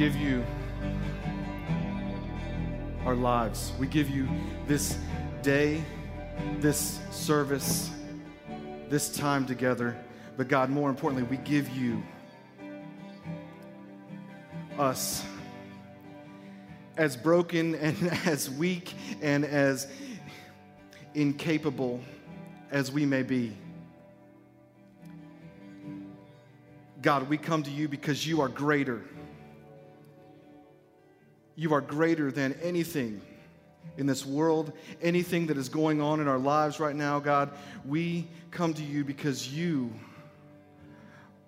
give you our lives. We give you this day, this service, this time together. But God, more importantly, we give you us as broken and as weak and as incapable as we may be. God, we come to you because you are greater. You are greater than anything in this world, anything that is going on in our lives right now, God. We come to you because you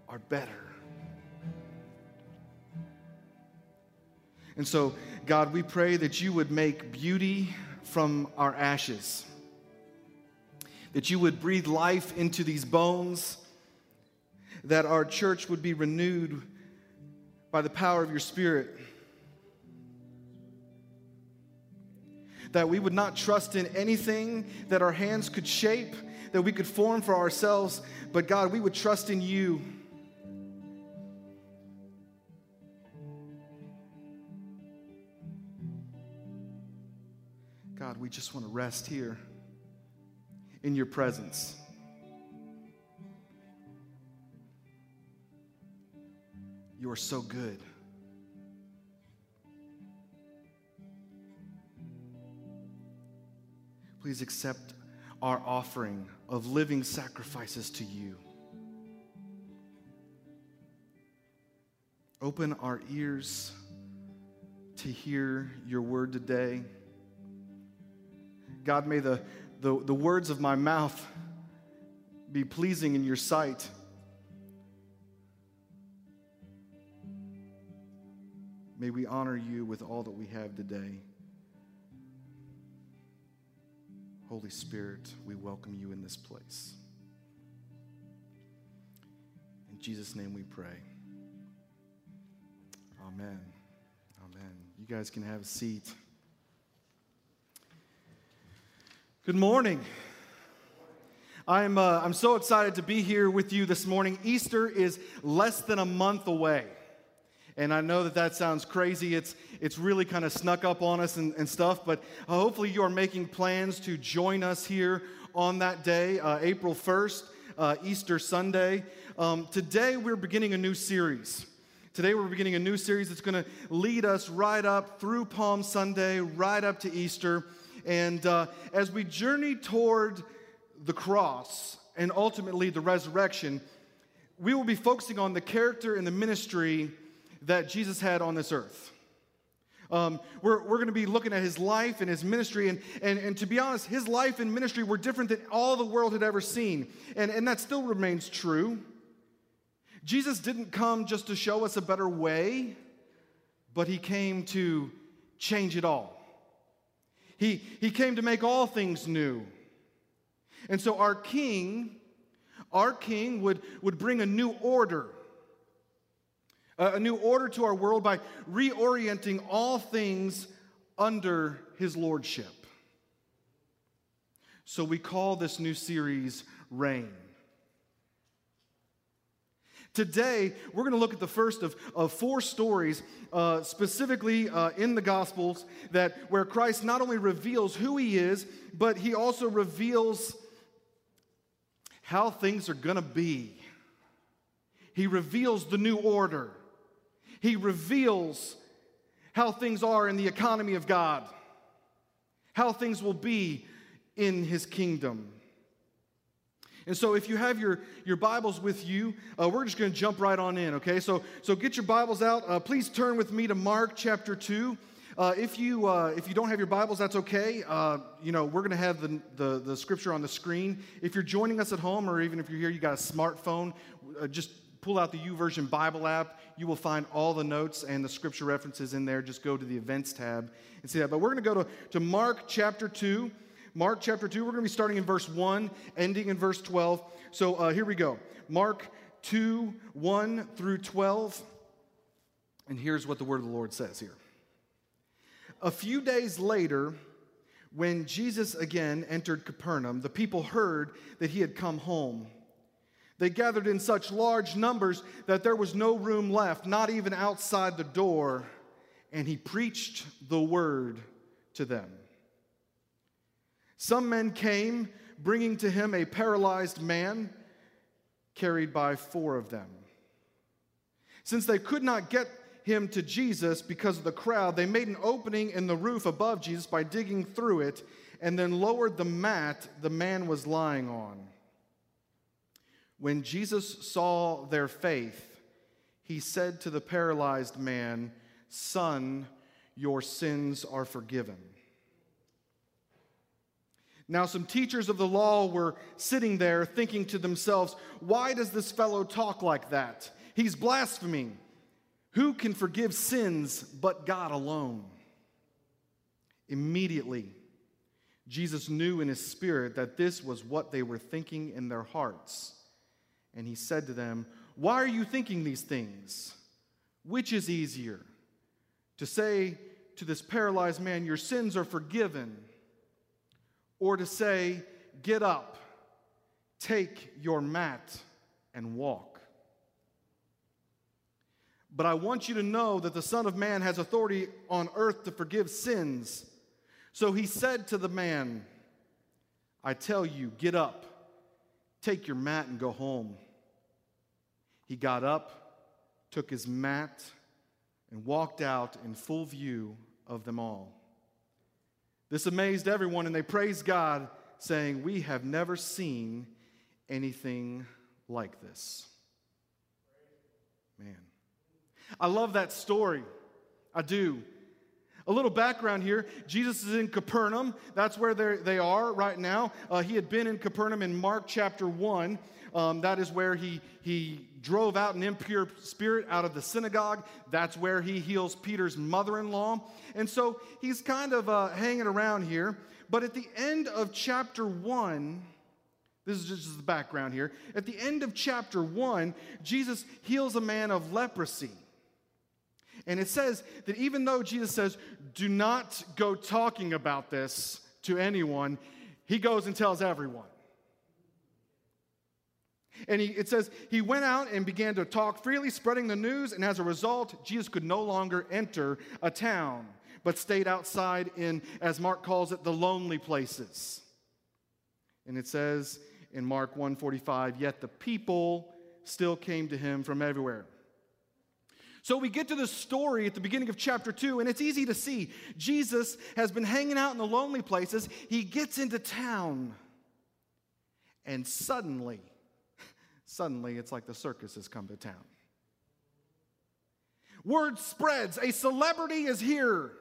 are better. And so, God, we pray that you would make beauty from our ashes, that you would breathe life into these bones, that our church would be renewed by the power of your Spirit. That we would not trust in anything that our hands could shape, that we could form for ourselves, but God, we would trust in you. God, we just want to rest here in your presence. You are so good. Please accept our offering of living sacrifices to you. Open our ears to hear your word today. God, may the, the, the words of my mouth be pleasing in your sight. May we honor you with all that we have today. Holy Spirit, we welcome you in this place. In Jesus' name we pray. Amen. Amen. You guys can have a seat. Good morning. I'm, uh, I'm so excited to be here with you this morning. Easter is less than a month away. And I know that that sounds crazy. It's, it's really kind of snuck up on us and, and stuff, but uh, hopefully you are making plans to join us here on that day, uh, April 1st, uh, Easter Sunday. Um, today we're beginning a new series. Today we're beginning a new series that's going to lead us right up through Palm Sunday, right up to Easter. And uh, as we journey toward the cross and ultimately the resurrection, we will be focusing on the character and the ministry that Jesus had on this earth. Um, we're we're going to be looking at his life and his ministry. And, and, and to be honest, his life and ministry were different than all the world had ever seen. And, and that still remains true. Jesus didn't come just to show us a better way, but he came to change it all. He, he came to make all things new. And so our king, our king would, would bring a new order, a, new order to our world by reorienting all things under his lordship. So we call this new series Reign. Today, we're going to look at the first of, of four stories, uh, specifically uh, in the Gospels, that where Christ not only reveals who he is, but he also reveals how things are going to be. He reveals the new order. He reveals how things are in the economy of God, how things will be in his kingdom. And so, if you have your, your Bibles with you, uh, we're just going to jump right on in, okay? So, so get your Bibles out. Uh, please turn with me to Mark chapter 2. Uh, if, you, uh, if you don't have your Bibles, that's okay. Uh, you know, we're going to have the, the, the, scripture on the screen. If you're joining us at home, or even if you're here, you got a smartphone, uh, just pull out the YouVersion Bible app. You will find all the notes and the scripture references in there. Just go to the events tab and see that. But we're going to go to, Mark chapter 2. Mark chapter 2, we're going to be starting in verse 1, ending in verse 12. So uh, here we go. Mark 2, 1 through 12. And here's what the word of the Lord says here. A few days later, when Jesus again entered Capernaum, the people heard that he had come home. They gathered in such large numbers that there was no room left, not even outside the door, and he preached the word to them. Some men came, bringing to him a paralyzed man carried by four of them. Since they could not get him to Jesus because of the crowd, they made an opening in the roof above Jesus by digging through it and then lowered the mat the man was lying on. When Jesus saw their faith, he said to the paralyzed man, Son, your sins are forgiven. Now, some teachers of the law were sitting there thinking to themselves, Why does this fellow talk like that? He's blaspheming. Who can forgive sins but God alone? Immediately, Jesus knew in his spirit that this was what they were thinking in their hearts. And he said to them, Why are you thinking these things? Which is easier? To say to this paralyzed man, Your sins are forgiven, or to say, Get up, take your mat, and walk. But I want you to know that the Son of Man has authority on earth to forgive sins. So he said to the man, I tell you, get up, take your mat, and go home. He got up, took his mat, and walked out in full view of them all. This amazed everyone, and they praised God, saying, We have never seen anything like this. Man. I love that story. I do. A little background here Jesus is in Capernaum. That's where they are right now. Uh, he had been in Capernaum in Mark chapter 1. Um, that is where he, he drove out an impure spirit out of the synagogue. That's where he heals Peter's mother in law. And so he's kind of uh, hanging around here. But at the end of chapter 1, this is just the background here. At the end of chapter 1, Jesus heals a man of leprosy. And it says that even though Jesus says, do not go talking about this to anyone, he goes and tells everyone. And he, it says, he went out and began to talk freely, spreading the news, and as a result, Jesus could no longer enter a town, but stayed outside in, as Mark calls it, the lonely places. And it says in Mark 145, yet the people still came to him from everywhere. So we get to the story at the beginning of chapter 2, and it's easy to see. Jesus has been hanging out in the lonely places. He gets into town, and suddenly, suddenly, it's like the circus has come to town. Word spreads a celebrity is here.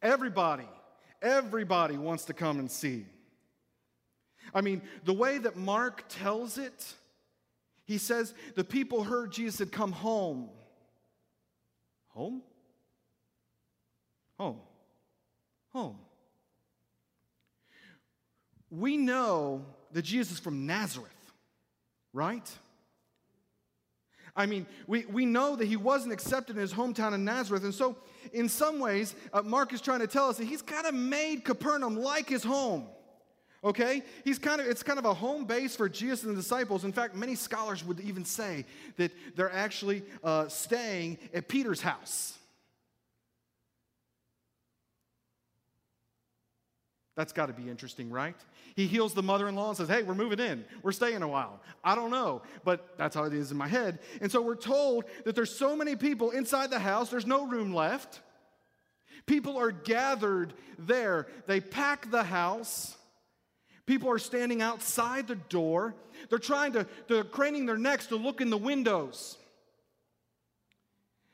Everybody, everybody wants to come and see. I mean, the way that Mark tells it, he says the people heard Jesus had come home. Home? Home. Home. We know that Jesus is from Nazareth, right? I mean, we, we know that he wasn't accepted in his hometown of Nazareth. And so, in some ways, uh, Mark is trying to tell us that he's kind of made Capernaum like his home. Okay? He's kind of, it's kind of a home base for Jesus and the disciples. In fact, many scholars would even say that they're actually uh, staying at Peter's house. That's got to be interesting, right? He heals the mother in law and says, Hey, we're moving in. We're staying a while. I don't know, but that's how it is in my head. And so we're told that there's so many people inside the house, there's no room left. People are gathered there. They pack the house. People are standing outside the door. They're trying to, they're craning their necks to look in the windows.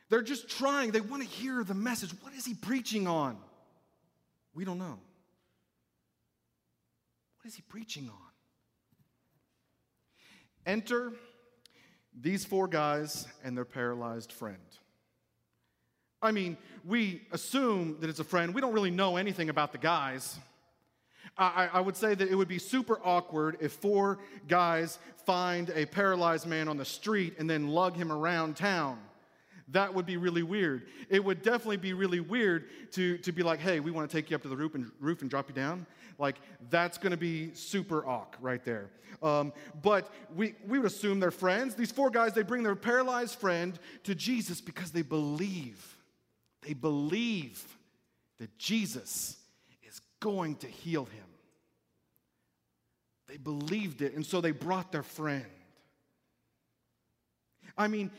They're just trying, they want to hear the message. What is he preaching on? We don't know. What is he preaching on? Enter these four guys and their paralyzed friend. I mean, we assume that it's a friend. We don't really know anything about the guys. I, I, would say that it would be super awkward if four guys find a paralyzed man on the street and then lug him around town. that would be really weird. It would definitely be really weird to, to be like, hey, we want to take you up to the roof and, roof and drop you down. Like, that's going to be super awk right there. Um, but we, we would assume they're friends. These four guys, they bring their paralyzed friend to Jesus because they believe. They believe that Jesus going to heal him. They believed it, and so they brought their friend. I mean,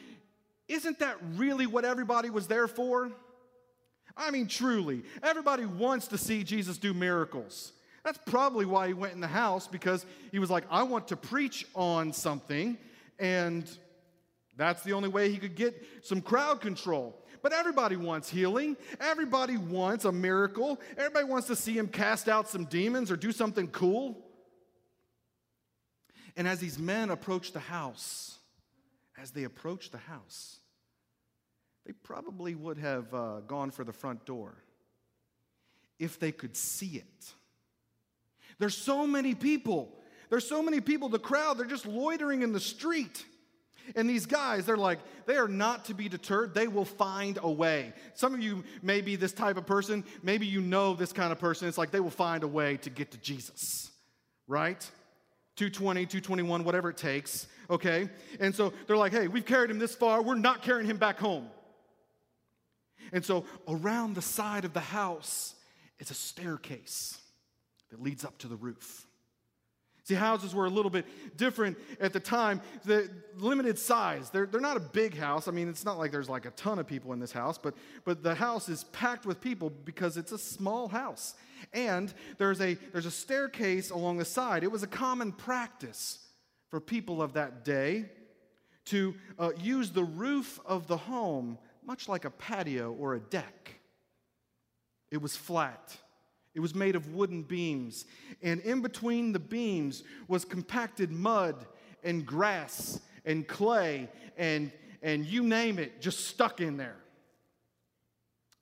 isn't that really what everybody was there for? I mean, truly, everybody wants to see Jesus do miracles. That's probably why he went in the house because he was like, I want to preach on something, and that's the only way he could get some crowd control. But everybody wants healing. Everybody wants a miracle. Everybody wants to see him cast out some demons or do something cool. And as these men approach the house, as they approach the house, they probably would have uh, gone for the front door if they could see it. There's so many people. There's so many people, the crowd, they're just loitering in the street. And these guys, they're like, they are not to be deterred. They will find a way. Some of you may be this type of person. Maybe you know this kind of person. It's like they will find a way to get to Jesus, right? 220, 221, whatever it takes, okay? And so they're like, hey, we've carried him this far. We're not carrying him back home. And so around the side of the house is a staircase that leads up to the roof. See, houses were a little bit different at the time. The limited size. They're, they're not a big house. I mean, it's not like there's like a ton of people in this house, but, but the house is packed with people because it's a small house. And there's a, there's a staircase along the side. It was a common practice for people of that day to uh, use the roof of the home much like a patio or a deck. It was flat. It was made of wooden beams. And in between the beams was compacted mud and grass and clay and, and you name it, just stuck in there.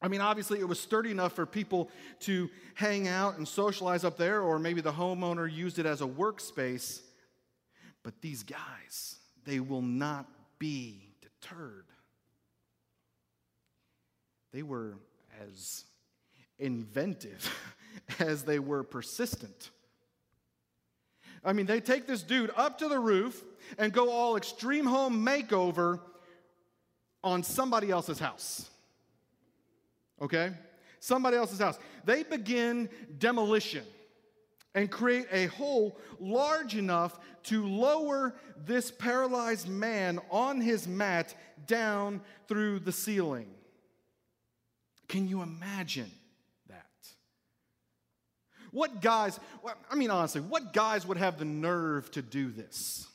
I mean, obviously, it was sturdy enough for people to hang out and socialize up there, or maybe the homeowner used it as a workspace. But these guys, they will not be deterred. They were as inventive as they were persistent. I mean, they take this dude up to the roof and go all extreme home makeover on somebody else's house. Okay? Somebody else's house. They begin demolition and create a hole large enough to lower this paralyzed man on his mat down through the ceiling. Can you imagine? What guys, I mean, honestly, what guys would have the nerve to do this?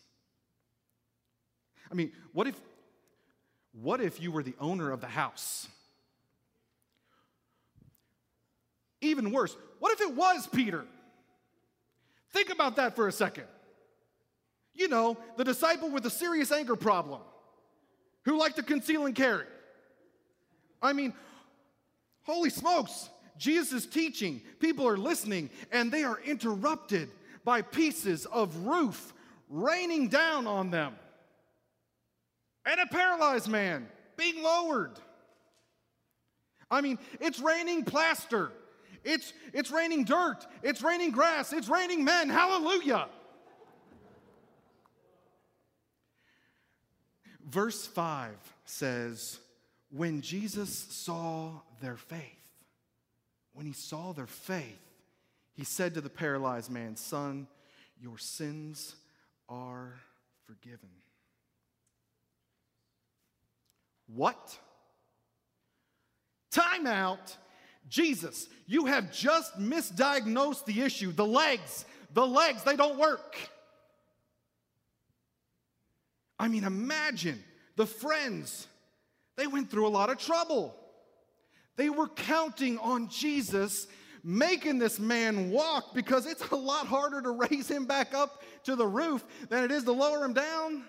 I mean, what if, what if you were the owner of the house? Even worse, what if it was Peter? Think about that for a second. You know, the disciple with a serious anger problem who liked to conceal and carry. I mean, Holy smokes, Jesus is teaching, people are listening, and they are interrupted by pieces of roof raining down on them. And a paralyzed man being lowered. I mean, it's raining plaster. It's, it's raining dirt. It's raining grass. It's raining men. Hallelujah. Verse 5 says, when Jesus saw their faith, when he saw their faith, he said to the paralyzed man, Son, your sins are forgiven. What? Time out. Jesus, you have just misdiagnosed the issue. The legs, the legs, they don't work. I mean, imagine the friends they went through a lot of trouble. They were counting on Jesus making this man walk because it's a lot harder to raise him back up to the roof than it is to lower him down.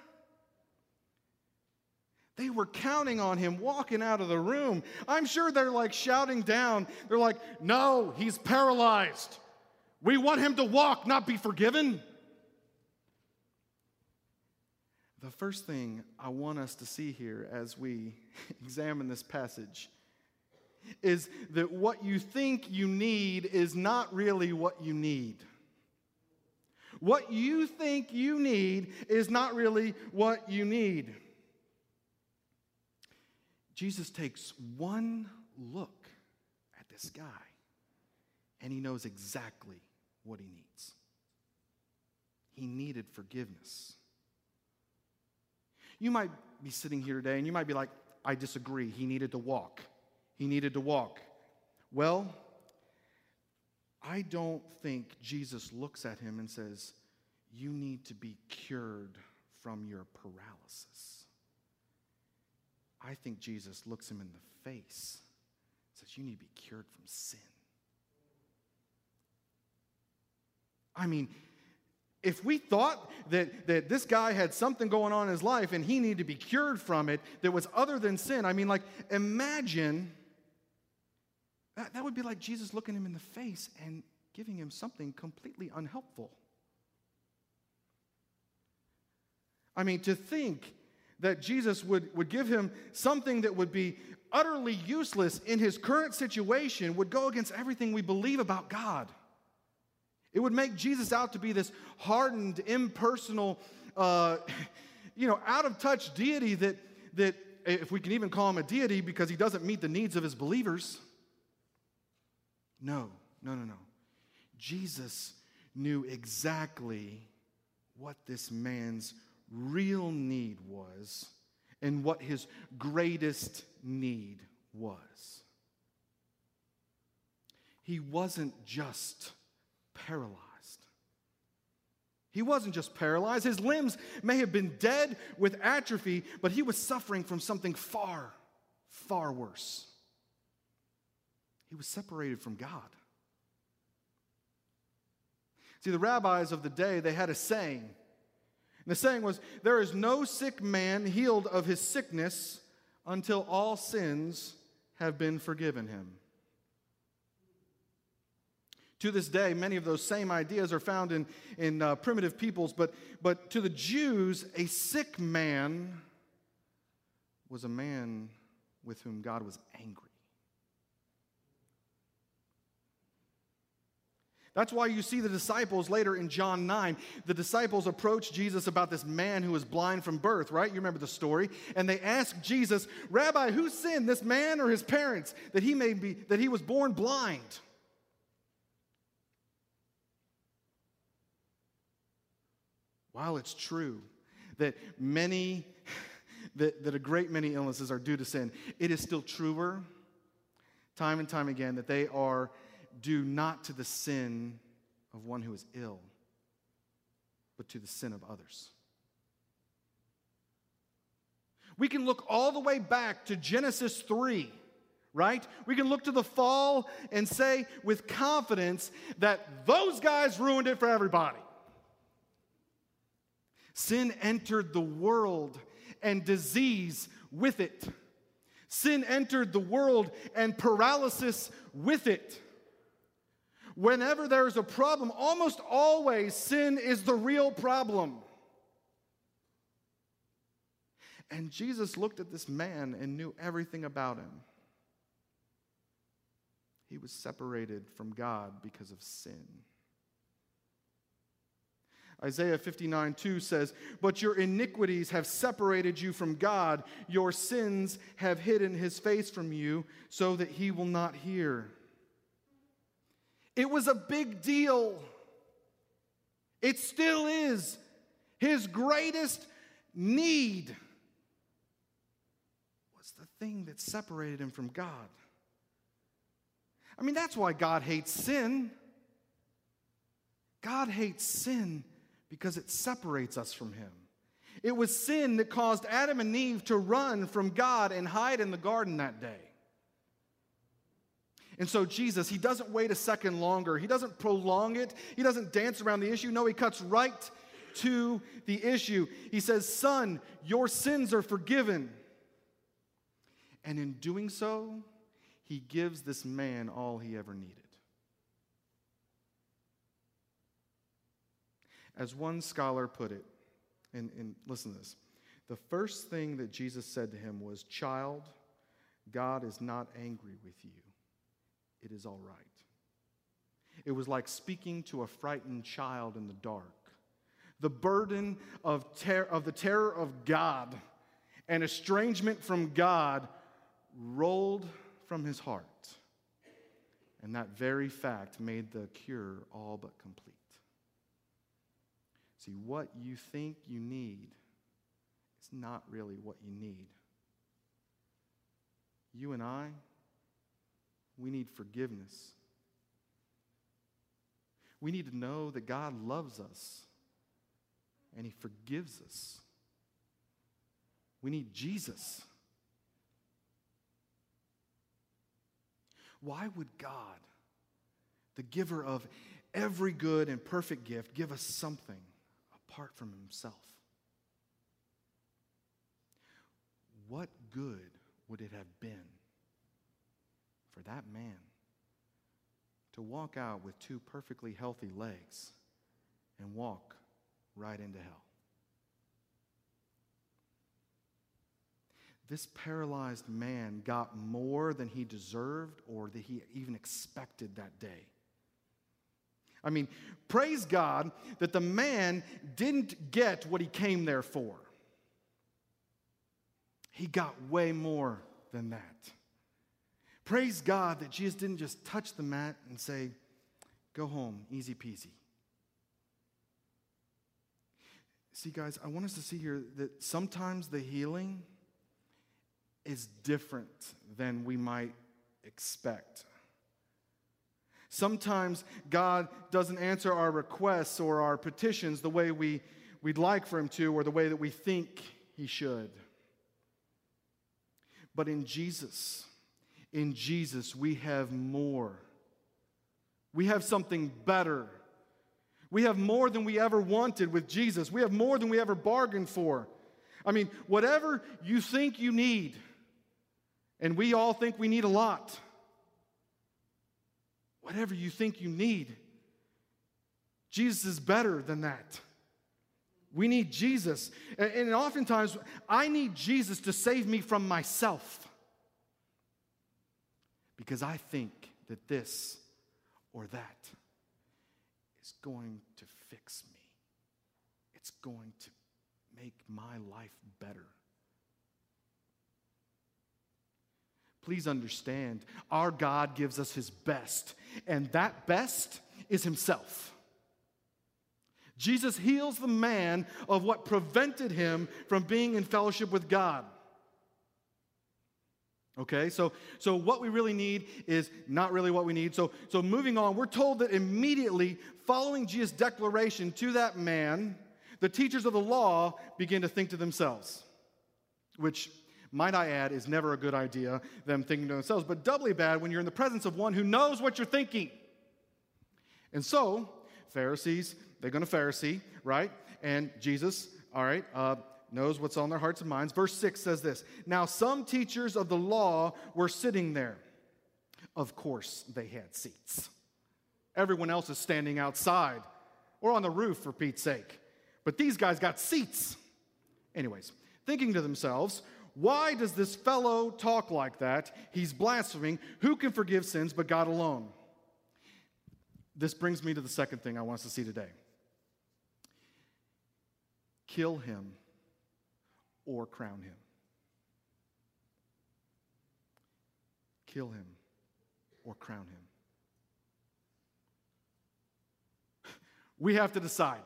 They were counting on him walking out of the room. I'm sure they're like shouting down. They're like, No, he's paralyzed. We want him to walk, not be forgiven. the first thing I want us to see here as we examine this passage is that what you think you need is not really what you need. What you think you need is not really what you need. Jesus takes one look at this guy and he knows exactly what he needs. He needed forgiveness. You might be sitting here today and you might be like, I disagree. He needed to walk. He needed to walk. Well, I don't think Jesus looks at him and says, You need to be cured from your paralysis. I think Jesus looks him in the face and says, You need to be cured from sin. I mean, if we thought that, that this guy had something going on in his life and he needed to be cured from it that was other than sin, I mean, like, imagine that, that would be like Jesus looking him in the face and giving him something completely unhelpful. I mean, to think that Jesus would, would give him something that would be utterly useless in his current situation would go against everything we believe about God. It would make Jesus out to be this hardened, impersonal, uh, you know, out of touch deity that, that, if we can even call him a deity because he doesn't meet the needs of his believers. No, no, no, no. Jesus knew exactly what this man's real need was and what his greatest need was. He wasn't just paralyzed. He wasn't just paralyzed, his limbs may have been dead with atrophy, but he was suffering from something far, far worse. He was separated from God. See, the rabbis of the day, they had a saying. And the saying was, There is no sick man healed of his sickness until all sins have been forgiven him. To this day, many of those same ideas are found in, in uh, primitive peoples, but, but to the Jews, a sick man was a man with whom God was angry. That's why you see the disciples later in John 9. The disciples approach Jesus about this man who was blind from birth, right? You remember the story. And they ask Jesus, Rabbi, who sinned, this man or his parents, that he may be that he was born blind? While it's true that many, that, that a great many illnesses are due to sin, it is still truer, time and time again, that they are due not to the sin of one who is ill, but to the sin of others. We can look all the way back to Genesis 3 right? We can look to the fall and say with confidence that those guys ruined it for everybody. Sin entered the world and disease with it. Sin entered the world and paralysis with it. Whenever there's a problem, almost always sin is the real problem. And Jesus looked at this man and knew everything about him. He was separated from God because of sin. Isaiah 59 2 says, But your iniquities have separated you from God, your sins have hidden his face from you, so that he will not hear. It was a big deal. It still is. His greatest need was the thing that separated him from God. I mean, that's why God hates sin. God hates sin because it separates us from Him. It was sin that caused Adam and Eve to run from God and hide in the garden that day. And so, Jesus, He doesn't wait a second longer. He doesn't prolong it. He doesn't dance around the issue. No, He cuts right to the issue. He says, Son, your sins are forgiven. And in doing so, He gives this man all he ever needed. As one scholar put it, and, and listen to this The first thing that Jesus said to him was, Child, God is not angry with you. It is all right. It was like speaking to a frightened child in the dark. The burden of, ter- of the terror of God and estrangement from God rolled from his heart. And that very fact made the cure all but complete. See, what you think you need is not really what you need. You and I, we need forgiveness. We need to know that God loves us and He forgives us. We need Jesus. Why would God, the giver of every good and perfect gift, give us something apart from Himself? What good would it have been for that man to walk out with two perfectly healthy legs and walk right into hell? This paralyzed man got more than he deserved or that he even expected that day. I mean, praise God that the man didn't get what he came there for. He got way more than that. Praise God that Jesus didn't just touch the mat and say, Go home, easy peasy. See, guys, I want us to see here that sometimes the healing is different than we might expect. Sometimes God doesn't answer our requests or our petitions the way we, we'd like for Him to or the way that we think He should. But in Jesus, in Jesus, we have more. We have something better. We have more than we ever wanted with Jesus. We have more than we ever bargained for. I mean, whatever you think you need, and we all think we need a lot, whatever you think you need, Jesus is better than that. We need Jesus. And oftentimes, I need Jesus to save me from myself because I think that this or that is going to fix me. It's going to make my life better. Please understand, our God gives us his best, and that best is himself. Jesus heals the man of what prevented him from being in fellowship with God. Okay, so, so what we really need is not really what we need. So, so moving on, we're told that immediately following Jesus' declaration to that man, the teachers of the law begin to think to themselves, which, might I add, is never a good idea, them thinking to themselves, but doubly bad when you're in the presence of one who knows what you're thinking. And so, Pharisees, they're going to Pharisee, right? And Jesus, all right, uh, knows what's on their hearts and minds. Verse 6 says this Now, some teachers of the law were sitting there. Of course, they had seats. Everyone else is standing outside or on the roof, for Pete's sake. But these guys got seats. Anyways, thinking to themselves, why does this fellow talk like that? He's blaspheming. Who can forgive sins but God alone? This brings me to the second thing I want us to see today kill him or crown him. Kill him or crown him. We have to decide.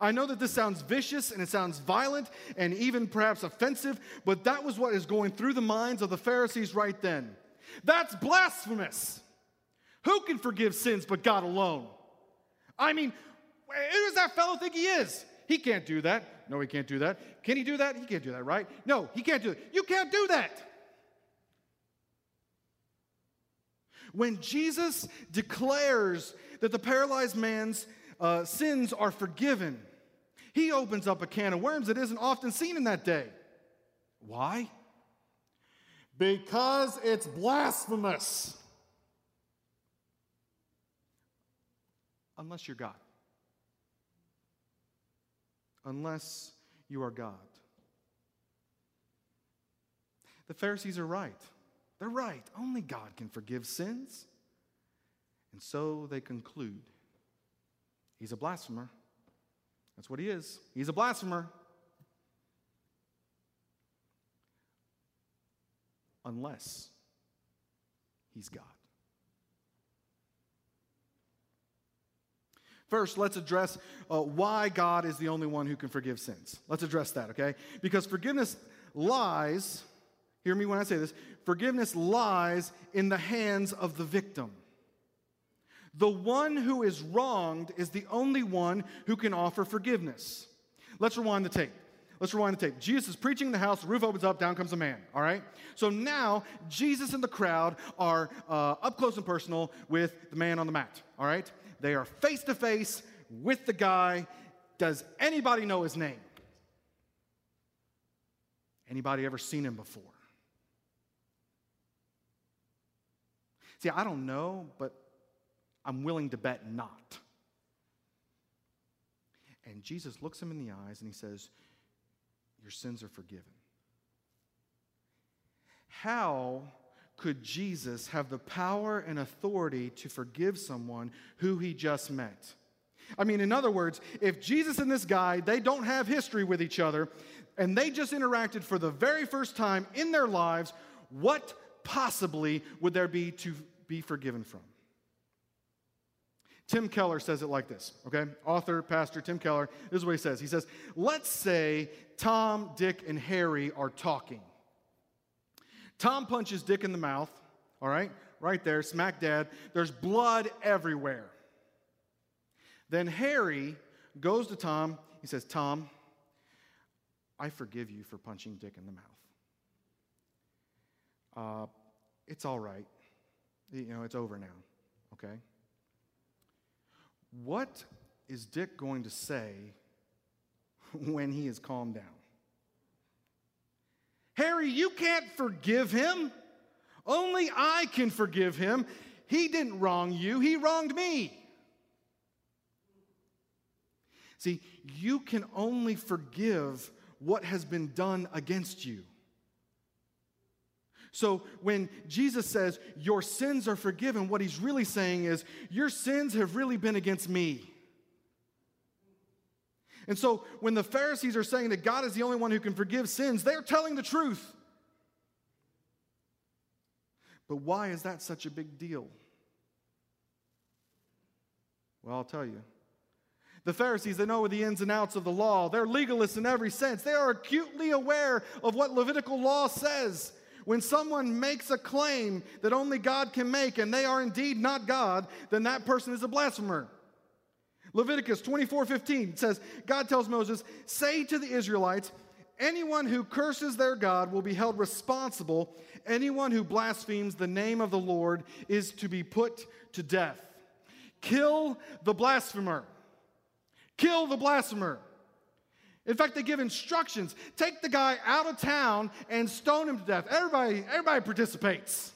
I know that this sounds vicious and it sounds violent and even perhaps offensive, but that was what is going through the minds of the Pharisees right then. That's blasphemous. Who can forgive sins but God alone? I mean, who does that fellow think he is? He can't do that. No, he can't do that. Can he do that? He can't do that, right? No, he can't do it. You can't do that. When Jesus declares that the paralyzed man's uh, sins are forgiven, he opens up a can of worms that isn't often seen in that day. Why? Because it's blasphemous. Unless you're God unless you are God. The Pharisees are right. They're right. Only God can forgive sins. And so they conclude he's a blasphemer. That's what he is. He's a blasphemer. Unless he's God. First, let's address uh, why God is the only one who can forgive sins. Let's address that, okay? Because forgiveness lies, hear me when I say this, forgiveness lies in the hands of the victim. The one who is wronged is the only one who can offer forgiveness. Let's rewind the tape. Let's rewind the tape. Jesus is preaching in the house, the roof opens up, down comes a man, all right? So now Jesus and the crowd are uh, up close and personal with the man on the mat, all right? They are face to face with the guy. Does anybody know his name? Anybody ever seen him before? See, I don't know, but I'm willing to bet not. And Jesus looks him in the eyes and he says, Your sins are forgiven. How could Jesus have the power and authority to forgive someone who he just met? I mean, in other words, if Jesus and this guy, they don't have history with each other, and they just interacted for the very first time in their lives, what possibly would there be to be forgiven from? Tim Keller says it like this, okay? Author, pastor Tim Keller, this is what he says. He says, Let's say Tom, Dick, and Harry are talking. Tom punches Dick in the mouth, all right? Right there, smack dad. There's blood everywhere. Then Harry goes to Tom. He says, Tom, I forgive you for punching Dick in the mouth. Uh, it's all right. You know, it's over now, okay? What is Dick going to say when he is calmed down? Harry, you can't forgive him. Only I can forgive him. He didn't wrong you, he wronged me. See, you can only forgive what has been done against you. So when Jesus says, Your sins are forgiven, what he's really saying is, Your sins have really been against me. And so when the Pharisees are saying that God is the only one who can forgive sins, they're telling the truth. But why is that such a big deal? Well, I'll tell you. The Pharisees, they know the ins and outs of the law. They're legalists in every sense. They are acutely aware of what Levitical law says. When someone makes a claim that only God can make and they are indeed not God, then that person is a blasphemer. Leviticus 24 15 says, God tells Moses, Say to the Israelites, anyone who curses their God will be held responsible. Anyone who blasphemes the name of the Lord is to be put to death. Kill the blasphemer. Kill the blasphemer. In fact, they give instructions take the guy out of town and stone him to death. Everybody, everybody participates.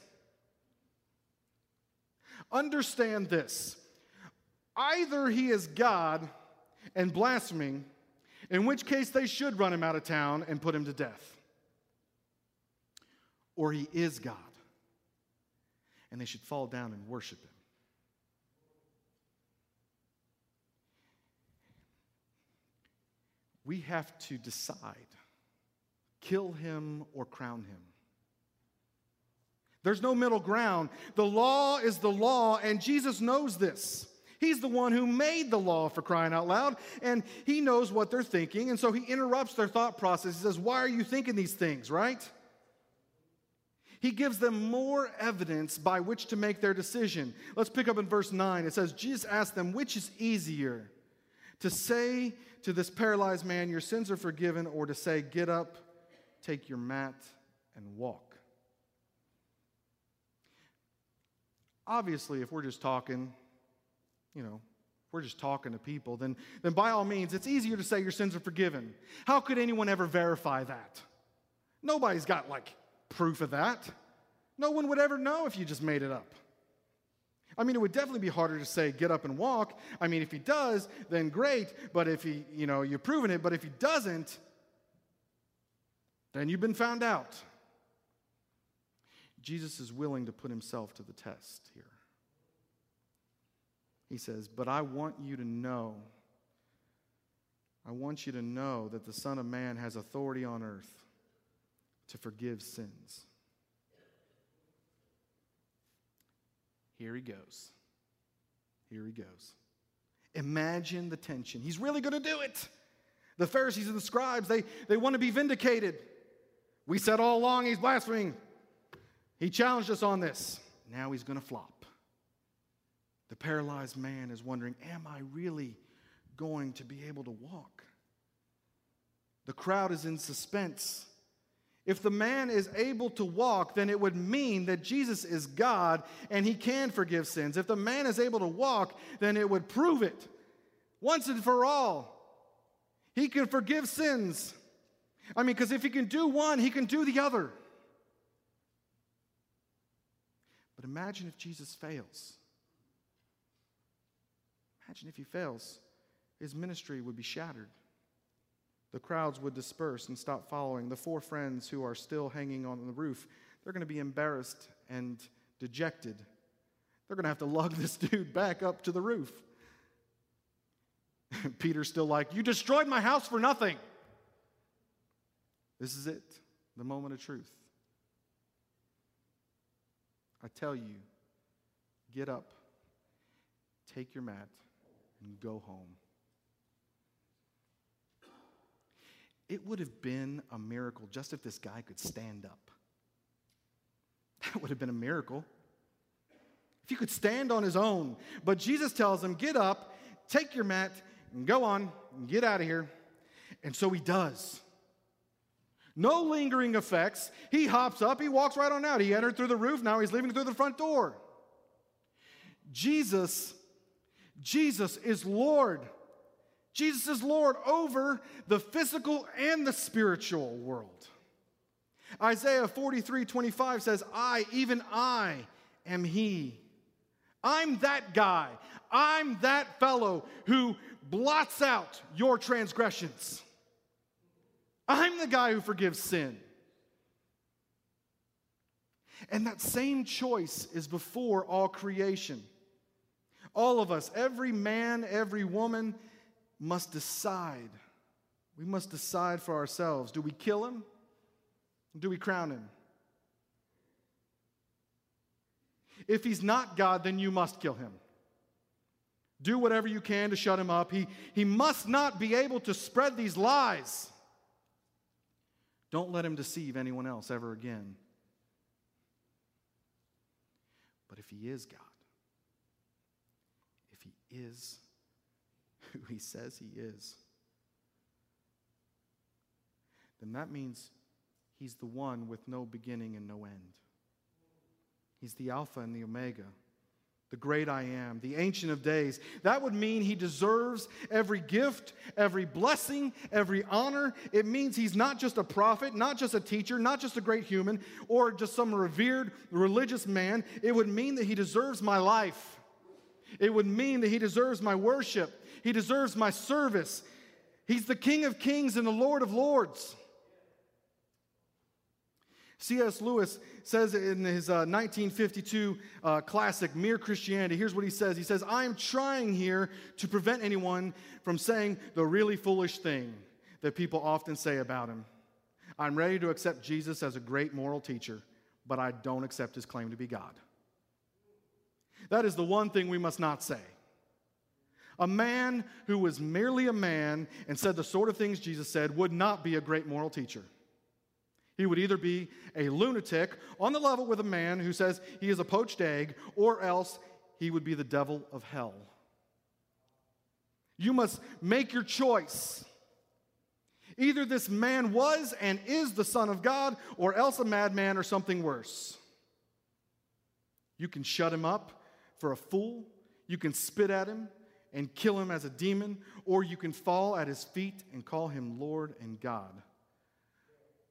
Understand this Either he is God and blaspheming, in which case they should run him out of town and put him to death, or he is God, and they should fall down and worship him. We have to decide kill him or crown him. There's no middle ground. The law is the law, and Jesus knows this. He's the one who made the law for crying out loud, and he knows what they're thinking. And so he interrupts their thought process. He says, Why are you thinking these things, right? He gives them more evidence by which to make their decision. Let's pick up in verse 9. It says, Jesus asked them, Which is easier, to say to this paralyzed man, Your sins are forgiven, or to say, Get up, take your mat, and walk? Obviously, if we're just talking, you know, we're just talking to people, then, then by all means, it's easier to say your sins are forgiven. How could anyone ever verify that? Nobody's got like proof of that. No one would ever know if you just made it up. I mean, it would definitely be harder to say, get up and walk. I mean, if he does, then great. But if he, you know, you've proven it. But if he doesn't, then you've been found out. Jesus is willing to put himself to the test here. He says, But I want you to know, I want you to know that the Son of Man has authority on earth to forgive sins. Here he goes. Here he goes. Imagine the tension. He's really going to do it. The Pharisees and the scribes, they, they want to be vindicated. We said all along he's blaspheming. He challenged us on this. Now he's going to flop. The paralyzed man is wondering, Am I really going to be able to walk? The crowd is in suspense. If the man is able to walk, then it would mean that Jesus is God and he can forgive sins. If the man is able to walk, then it would prove it once and for all. He can forgive sins. I mean, because if he can do one, he can do the other. But imagine if Jesus fails. Imagine if he fails. His ministry would be shattered. The crowds would disperse and stop following. The four friends who are still hanging on the roof, they're going to be embarrassed and dejected. They're going to have to lug this dude back up to the roof. Peter's still like, You destroyed my house for nothing. This is it, the moment of truth. I tell you, get up, take your mat, and go home. It would have been a miracle just if this guy could stand up. That would have been a miracle. If he could stand on his own. But Jesus tells him, Get up, take your mat, and go on, and get out of here. And so he does. No lingering effects. He hops up, he walks right on out. He entered through the roof, now he's leaving through the front door. Jesus, Jesus is Lord. Jesus is Lord over the physical and the spiritual world. Isaiah 43 25 says, I, even I, am He. I'm that guy. I'm that fellow who blots out your transgressions. I'm the guy who forgives sin. And that same choice is before all creation. All of us, every man, every woman, must decide. We must decide for ourselves do we kill him? Do we crown him? If he's not God, then you must kill him. Do whatever you can to shut him up. He, he must not be able to spread these lies. Don't let him deceive anyone else ever again. But if he is God, if he is who he says he is, then that means he's the one with no beginning and no end. He's the Alpha and the Omega, the great I am, the Ancient of Days. That would mean he deserves every gift, every blessing, every honor. It means he's not just a prophet, not just a teacher, not just a great human, or just some revered religious man. It would mean that he deserves my life. It would mean that he deserves my worship. He deserves my service. He's the King of kings and the Lord of lords. C.S. Lewis says in his uh, 1952 uh, classic, Mere Christianity, here's what he says He says, I am trying here to prevent anyone from saying the really foolish thing that people often say about him. I'm ready to accept Jesus as a great moral teacher, but I don't accept his claim to be God. That is the one thing we must not say. A man who was merely a man and said the sort of things Jesus said would not be a great moral teacher. He would either be a lunatic on the level with a man who says he is a poached egg, or else he would be the devil of hell. You must make your choice. Either this man was and is the Son of God, or else a madman or something worse. You can shut him up for a fool, you can spit at him, and kill him as a demon, or you can fall at his feet and call him Lord and God.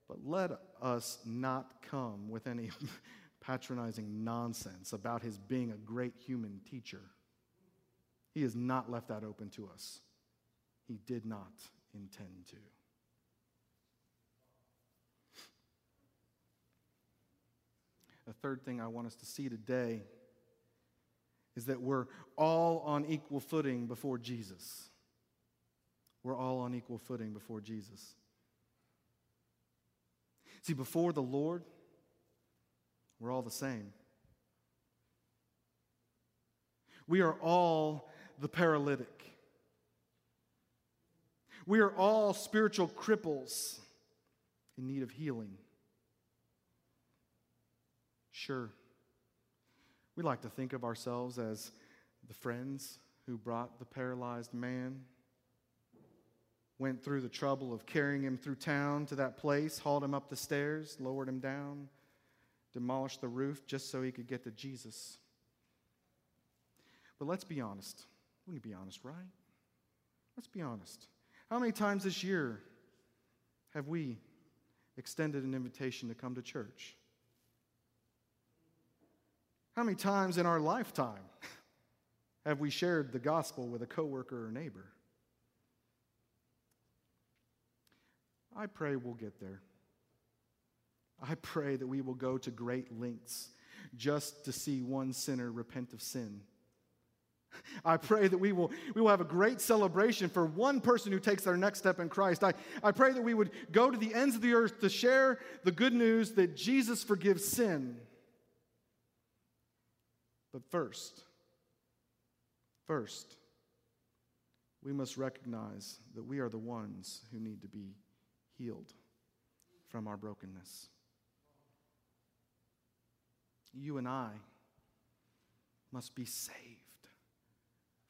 But let us not come with any patronizing nonsense about his being a great human teacher. He has not left that open to us. He did not intend to. The third thing I want us to see today is that we're all on equal footing before Jesus. We're all on equal footing before Jesus. See, before the Lord, we're all the same. We are all the paralytic. We are all spiritual cripples in need of healing. Sure, we like to think of ourselves as the friends who brought the paralyzed man, went through the trouble of carrying him through town to that place, hauled him up the stairs, lowered him down, demolished the roof just so he could get to Jesus. But let's be honest. We can be honest, right? Let's be honest. How many times this year have we extended an invitation to come to church? How many times in our lifetime have we shared the gospel with a coworker or neighbor? I pray we'll get there. I pray that we will go to great lengths just to see one sinner repent of sin. I pray that we will, we will have a great celebration for one person who takes their next step in Christ. I, I pray that we would go to the ends of the earth to share the good news that Jesus forgives sin. But first, first, we must recognize that we are the ones who need to be healed from our brokenness. You and I must be saved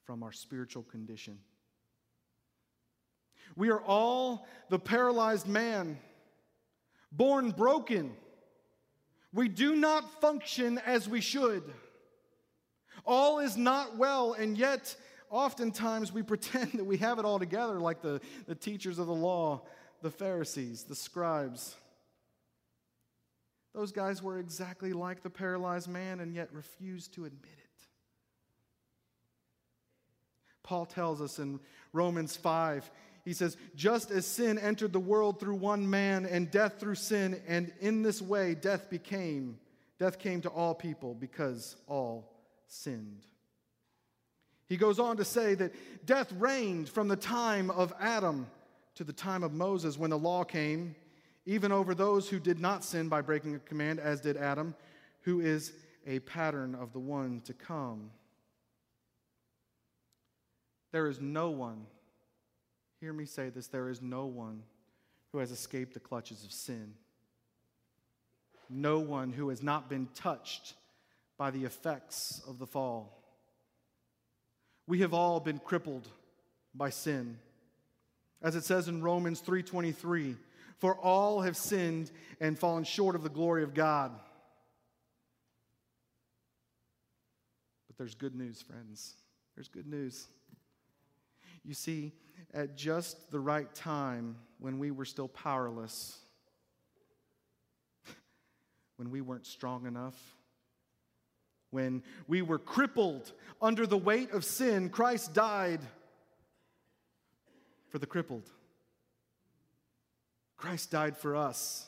from our spiritual condition. We are all the paralyzed man, born broken. We do not function as we should. All is not well, and yet oftentimes we pretend that we have it all together, like the, the teachers of the law, the Pharisees, the scribes. Those guys were exactly like the paralyzed man and yet refused to admit it. Paul tells us in Romans 5, he says, Just as sin entered the world through one man and death through sin, and in this way death became, death came to all people because all sinned. He goes on to say that death reigned from the time of Adam to the time of Moses when the law came, even over those who did not sin by breaking a command, as did Adam, who is a pattern of the one to come. There is no one, hear me say this, there is no one who has escaped the clutches of sin. No one who has not been touched by the effects of the fall. We have all been crippled by sin. As it says in Romans 3:23, for all have sinned and fallen short of the glory of God. But there's good news, friends. There's good news. You see, at just the right time, when we were still powerless, when we weren't strong enough, when we were crippled under the weight of sin, Christ died for the crippled. Christ died for us.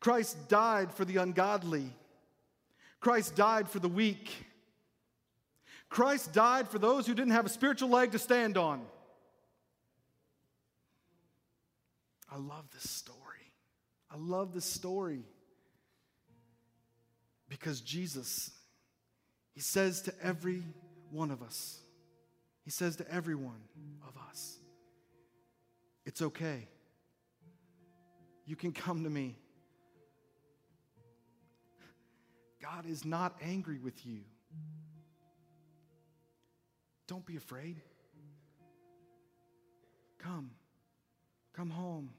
Christ died for the ungodly. Christ died for the weak. Christ died for those who didn't have a spiritual leg to stand on. I love this story. I love this story. Because Jesus, He says to every one of us, He says to every one of us, it's okay. You can come to me. God is not angry with you. Don't be afraid. Come. Come home.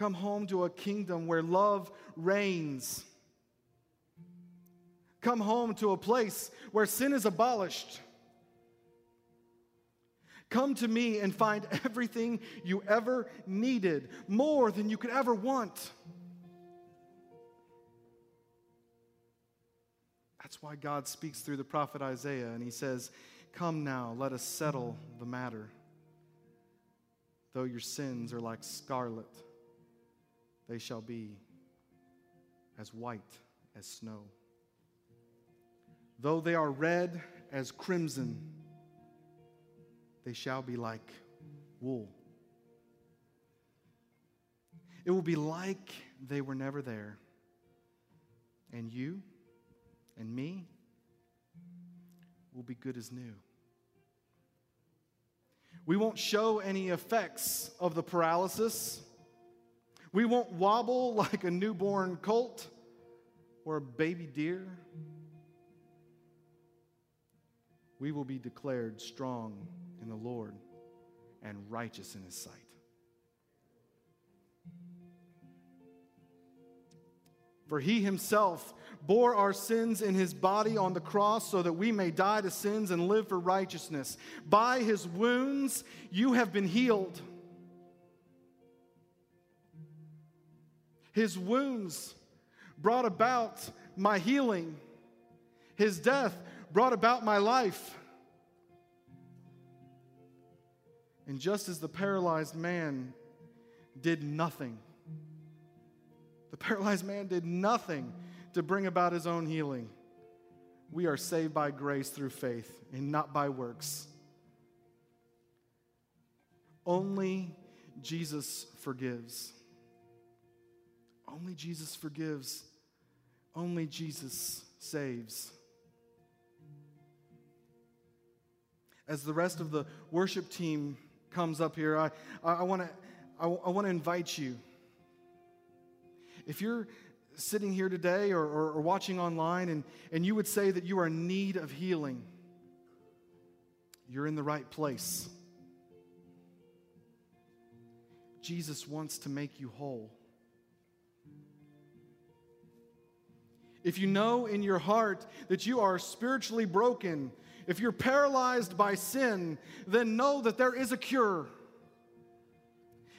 Come home to a kingdom where love reigns. Come home to a place where sin is abolished. Come to me and find everything you ever needed, more than you could ever want. That's why God speaks through the prophet Isaiah and he says, Come now, let us settle the matter. Though your sins are like scarlet, they shall be as white as snow. Though they are red as crimson, they shall be like wool. It will be like they were never there. And you and me will be good as new. We won't show any effects of the paralysis. We won't wobble like a newborn colt or a baby deer. We will be declared strong in the Lord and righteous in his sight. For he himself bore our sins in his body on the cross so that we may die to sins and live for righteousness. By his wounds you have been healed. His wounds brought about my healing. His death brought about my life. And just as the paralyzed man did nothing, the paralyzed man did nothing to bring about his own healing. We are saved by grace through faith and not by works. Only Jesus forgives. Only Jesus forgives. Only Jesus saves. As the rest of the worship team comes up here, I, I, want to I, I want to invite you. If you're sitting here today or, or, or watching online and, and you would say that you are in need of healing, you're in the right place. Jesus wants to make you whole. If you know in your heart that you are spiritually broken, if you're paralyzed by sin, then know that there is a cure.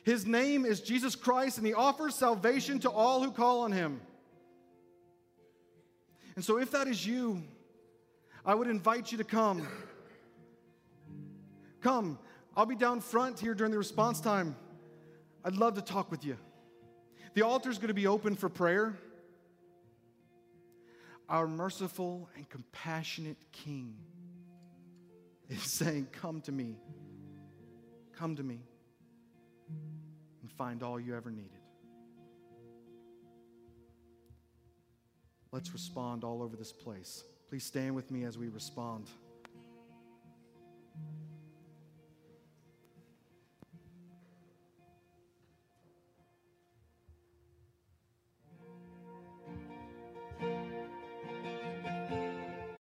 His name is Jesus Christ, and He offers salvation to all who call on Him. And so, if that is you, I would invite you to come. Come. I'll be down front here during the response time. I'd love to talk with you. The altar is going to be open for prayer. Our merciful and compassionate King is saying, Come to me. Come to me and find all you ever needed. Let's respond all over this place. Please stand with me as we respond.